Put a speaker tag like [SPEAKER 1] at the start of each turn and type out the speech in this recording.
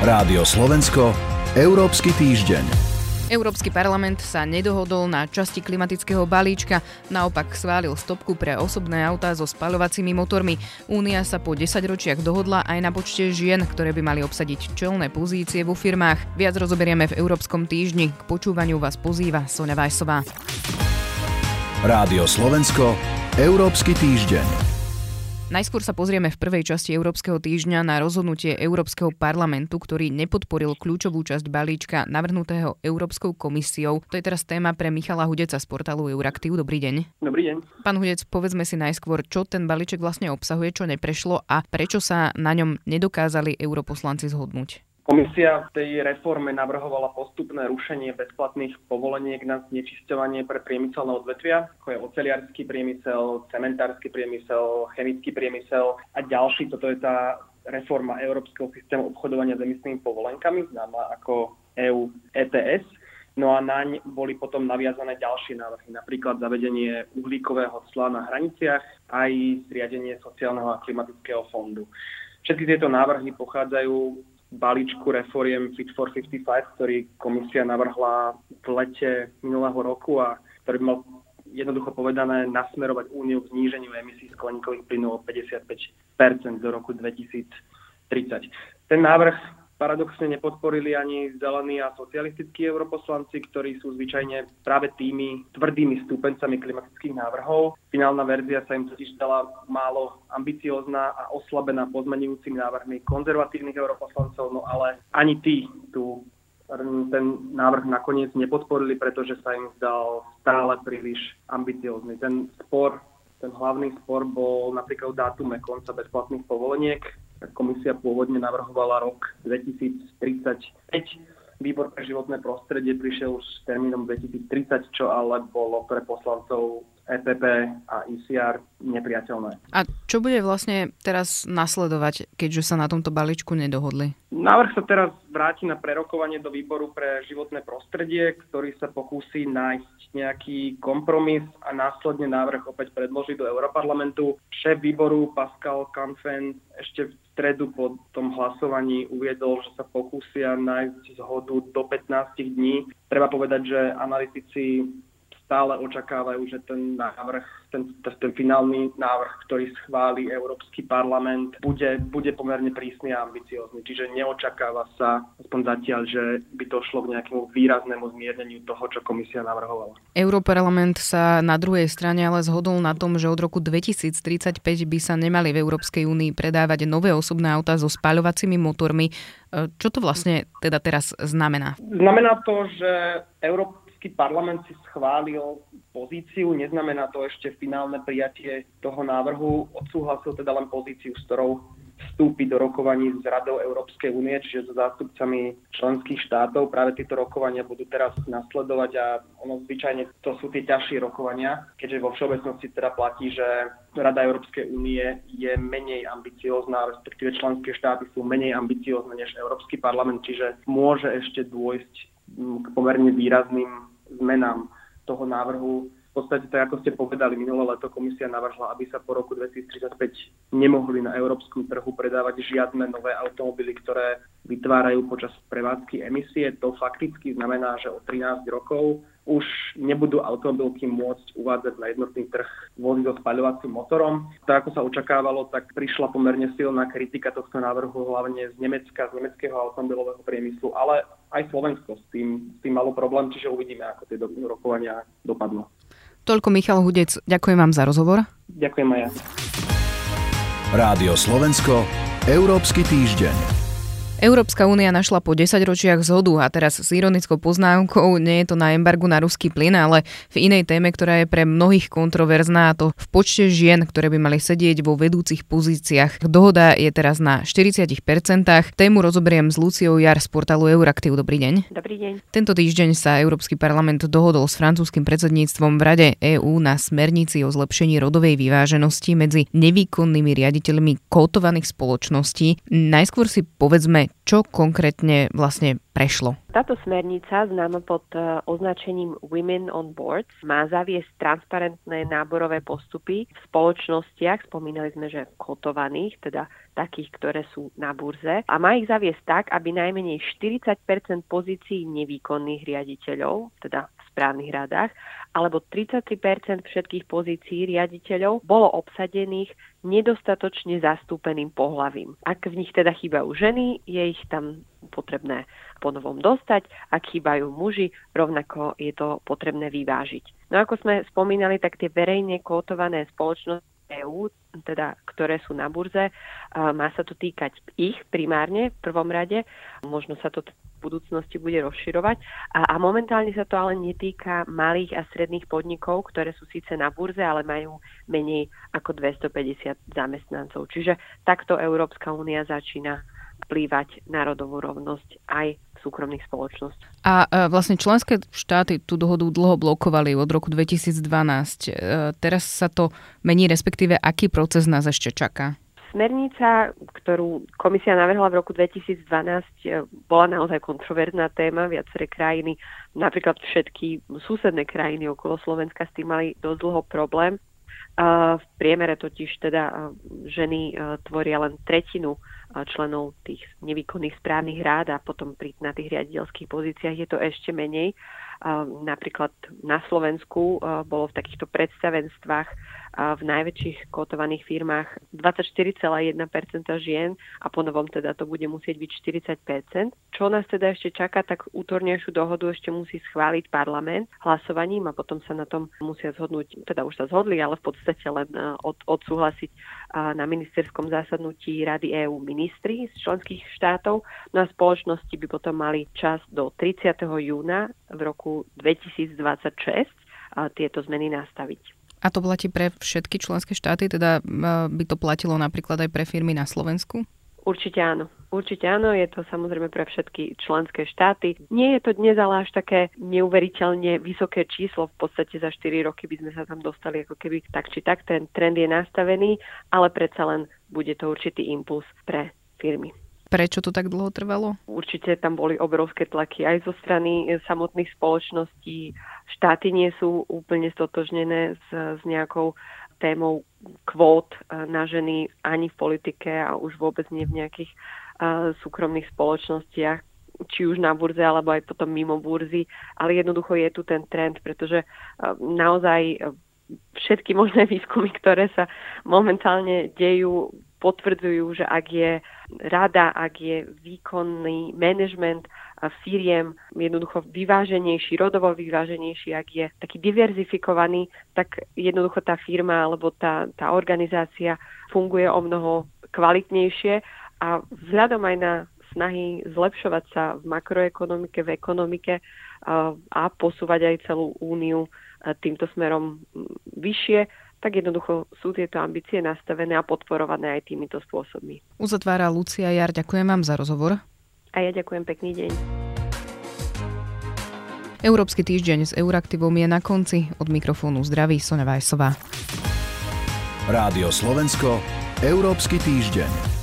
[SPEAKER 1] Rádio Slovensko, Európsky týždeň.
[SPEAKER 2] Európsky parlament sa nedohodol na časti klimatického balíčka, naopak schválil stopku pre osobné autá so spaľovacími motormi. Únia sa po 10 ročiach dohodla aj na počte žien, ktoré by mali obsadiť čelné pozície vo firmách. Viac rozoberieme v Európskom týždni. K počúvaniu vás pozýva Sonja Vajsová.
[SPEAKER 1] Rádio Slovensko, Európsky týždeň.
[SPEAKER 2] Najskôr sa pozrieme v prvej časti Európskeho týždňa na rozhodnutie Európskeho parlamentu, ktorý nepodporil kľúčovú časť balíčka navrhnutého Európskou komisiou. To je teraz téma pre Michala Hudeca z portálu Euraktiv. Dobrý deň.
[SPEAKER 3] Dobrý deň.
[SPEAKER 2] Pán Hudec, povedzme si najskôr, čo ten balíček vlastne obsahuje, čo neprešlo a prečo sa na ňom nedokázali europoslanci zhodnúť.
[SPEAKER 3] Komisia v tej reforme navrhovala postupné rušenie bezplatných povoleniek na znečisťovanie pre priemyselné odvetvia, ako je oceliarský priemysel, cementársky priemysel, chemický priemysel a ďalší. Toto je tá reforma Európskeho systému obchodovania s emisnými povolenkami, známa ako EU ETS. No a naň boli potom naviazané ďalšie návrhy, napríklad zavedenie uhlíkového cla na hraniciach aj zriadenie sociálneho a klimatického fondu. Všetky tieto návrhy pochádzajú balíčku reforiem Fit for 55, ktorý komisia navrhla v lete minulého roku a ktorý by mal jednoducho povedané nasmerovať úniu k zníženiu emisí skleníkových plynov o 55% do roku 2030. Ten návrh paradoxne nepodporili ani zelení a socialistickí europoslanci, ktorí sú zvyčajne práve tými tvrdými stúpencami klimatických návrhov. Finálna verzia sa im totiž dala málo ambiciózna a oslabená pozmenujúcimi návrhmi konzervatívnych europoslancov, no ale ani tí tu ten návrh nakoniec nepodporili, pretože sa im zdal stále príliš ambiciózny. Ten spor, ten hlavný spor bol napríklad dátume konca bezplatných povoleniek, Komisia pôvodne navrhovala rok 2035. Výbor pre životné prostredie prišiel už s termínom 2030, čo ale bolo pre poslancov EPP a ICR nepriateľné.
[SPEAKER 2] A čo bude vlastne teraz nasledovať, keďže sa na tomto balíčku nedohodli?
[SPEAKER 3] Návrh sa teraz vráti na prerokovanie do výboru pre životné prostredie, ktorý sa pokúsi nájsť nejaký kompromis a následne návrh opäť predložiť do Europarlamentu. Šéf výboru Pascal Canfen ešte v stredu po tom hlasovaní uviedol, že sa pokúsia nájsť zhodu do 15 dní. Treba povedať, že analytici stále očakávajú, že ten návrh, ten, ten finálny návrh, ktorý schváli Európsky parlament, bude, bude pomerne prísny a ambiciózny. Čiže neočakáva sa, aspoň zatiaľ, že by došlo k nejakému výraznému zmierneniu toho, čo komisia navrhovala.
[SPEAKER 2] Európarlament sa na druhej strane ale zhodol na tom, že od roku 2035 by sa nemali v Európskej únii predávať nové osobné autá so spaľovacími motormi. E, čo to vlastne teda teraz znamená?
[SPEAKER 3] Znamená to, že Európa Európsky parlament si schválil pozíciu, neznamená to ešte finálne prijatie toho návrhu, odsúhlasil teda len pozíciu, s ktorou vstúpi do rokovaní s Radou Európskej únie, čiže so zástupcami členských štátov. Práve tieto rokovania budú teraz nasledovať a ono zvyčajne to sú tie ťažšie rokovania, keďže vo všeobecnosti teda platí, že Rada Európskej únie je menej ambiciózna, respektíve členské štáty sú menej ambiciózne než Európsky parlament, čiže môže ešte dôjsť k pomerne výrazným zmenám toho návrhu. V podstate, tak ako ste povedali, minulé leto komisia navrhla, aby sa po roku 2035 nemohli na európskom trhu predávať žiadne nové automobily, ktoré vytvárajú počas prevádzky emisie. To fakticky znamená, že o 13 rokov už nebudú automobilky môcť uvádzať na jednotný trh vozy so spaľovacím motorom. Tak ako sa očakávalo, tak prišla pomerne silná kritika tohto návrhu hlavne z Nemecka, z nemeckého automobilového priemyslu, ale aj Slovensko s tým, s tým malo problém, čiže uvidíme, ako tie rokovania dopadnú.
[SPEAKER 2] Toľko Michal Hudec, ďakujem vám za rozhovor.
[SPEAKER 3] Ďakujem aj ja.
[SPEAKER 1] Rádio Slovensko, Európsky týždeň.
[SPEAKER 2] Európska únia našla po 10 ročiach zhodu a teraz s ironickou poznámkou nie je to na embargu na ruský plyn, ale v inej téme, ktorá je pre mnohých kontroverzná a to v počte žien, ktoré by mali sedieť vo vedúcich pozíciách. Dohoda je teraz na 40%. Tému rozoberiem s Luciou Jar z portálu Euraktiv. Dobrý deň.
[SPEAKER 4] Dobrý deň.
[SPEAKER 2] Tento týždeň sa Európsky parlament dohodol s francúzským predsedníctvom v Rade EÚ na smernici o zlepšení rodovej vyváženosti medzi nevýkonnými riaditeľmi kotovaných spoločností. Najskôr si povedzme, Čo konkrétne vlastne prešlo?
[SPEAKER 4] Táto smernica, známa pod e, označením Women on Board, má zaviesť transparentné náborové postupy v spoločnostiach, spomínali sme, že kotovaných, teda takých, ktoré sú na burze, a má ich zaviesť tak, aby najmenej 40 pozícií nevýkonných riaditeľov, teda správnych radách, alebo 33% všetkých pozícií riaditeľov bolo obsadených nedostatočne zastúpeným pohlavím. Ak v nich teda chýbajú ženy, je ich tam potrebné ponovom dostať, ak chýbajú muži, rovnako je to potrebné vyvážiť. No ako sme spomínali, tak tie verejne kotované spoločnosti EÚ, teda, ktoré sú na burze. Má sa to týkať ich primárne v prvom rade. Možno sa to budúcnosti bude rozširovať. A, a momentálne sa to ale netýka malých a stredných podnikov, ktoré sú síce na burze, ale majú menej ako 250 zamestnancov. Čiže takto Európska únia začína vplývať na rodovú rovnosť aj v súkromných spoločnostiach.
[SPEAKER 2] A e, vlastne členské štáty tú dohodu dlho blokovali od roku 2012. E, teraz sa to mení, respektíve aký proces nás ešte čaká?
[SPEAKER 4] Smernica, ktorú komisia navrhla v roku 2012, e, bola naozaj kontroverzná téma. Viaceré krajiny, napríklad všetky susedné krajiny okolo Slovenska s tým mali dosť dlho problém. V priemere totiž teda ženy tvoria len tretinu členov tých nevýkonných správnych rád a potom pri, na tých riaditeľských pozíciách je to ešte menej. Napríklad na Slovensku bolo v takýchto predstavenstvách v najväčších kotovaných firmách 24,1% žien a po novom teda to bude musieť byť 40%. Čo nás teda ešte čaká, tak útornejšiu dohodu ešte musí schváliť parlament hlasovaním a potom sa na tom musia zhodnúť, teda už sa zhodli, ale v podstate len e, od, odsúhlasiť na ministerskom zásadnutí Rady EÚ ministri z členských štátov. No a spoločnosti by potom mali čas do 30. júna v roku 2026 tieto zmeny nastaviť.
[SPEAKER 2] A to platí pre všetky členské štáty, teda e, by to platilo napríklad aj pre firmy na Slovensku?
[SPEAKER 4] Určite áno. Určite áno, je to samozrejme pre všetky členské štáty. Nie je to dnes ale až také neuveriteľne vysoké číslo, v podstate za 4 roky by sme sa tam dostali ako keby tak či tak, ten trend je nastavený, ale predsa len bude to určitý impuls pre firmy.
[SPEAKER 2] Prečo to tak dlho trvalo?
[SPEAKER 4] Určite tam boli obrovské tlaky aj zo strany samotných spoločností. Štáty nie sú úplne stotožnené s, s nejakou témou kvót eh, na ženy ani v politike a už vôbec nie v nejakých uh, súkromných spoločnostiach či už na burze, alebo aj potom mimo burzy. Ale jednoducho je tu ten trend, pretože uh, naozaj všetky možné výskumy, ktoré sa momentálne dejú, potvrdzujú, že ak je rada, ak je výkonný manažment firiem jednoducho vyváženejší, rodovo vyváženejší, ak je taký diverzifikovaný, tak jednoducho tá firma alebo tá, tá organizácia funguje o mnoho kvalitnejšie a vzhľadom aj na snahy zlepšovať sa v makroekonomike, v ekonomike a posúvať aj celú úniu týmto smerom vyššie, tak jednoducho sú tieto ambície nastavené a podporované aj týmito spôsobmi.
[SPEAKER 2] Uzatvára Lucia Jar, ďakujem vám za rozhovor.
[SPEAKER 4] A ja ďakujem pekný deň.
[SPEAKER 2] Európsky týždeň s Euraktivom je na konci. Od mikrofónu zdraví Sonja Vajsová.
[SPEAKER 1] Rádio Slovensko, Európsky týždeň.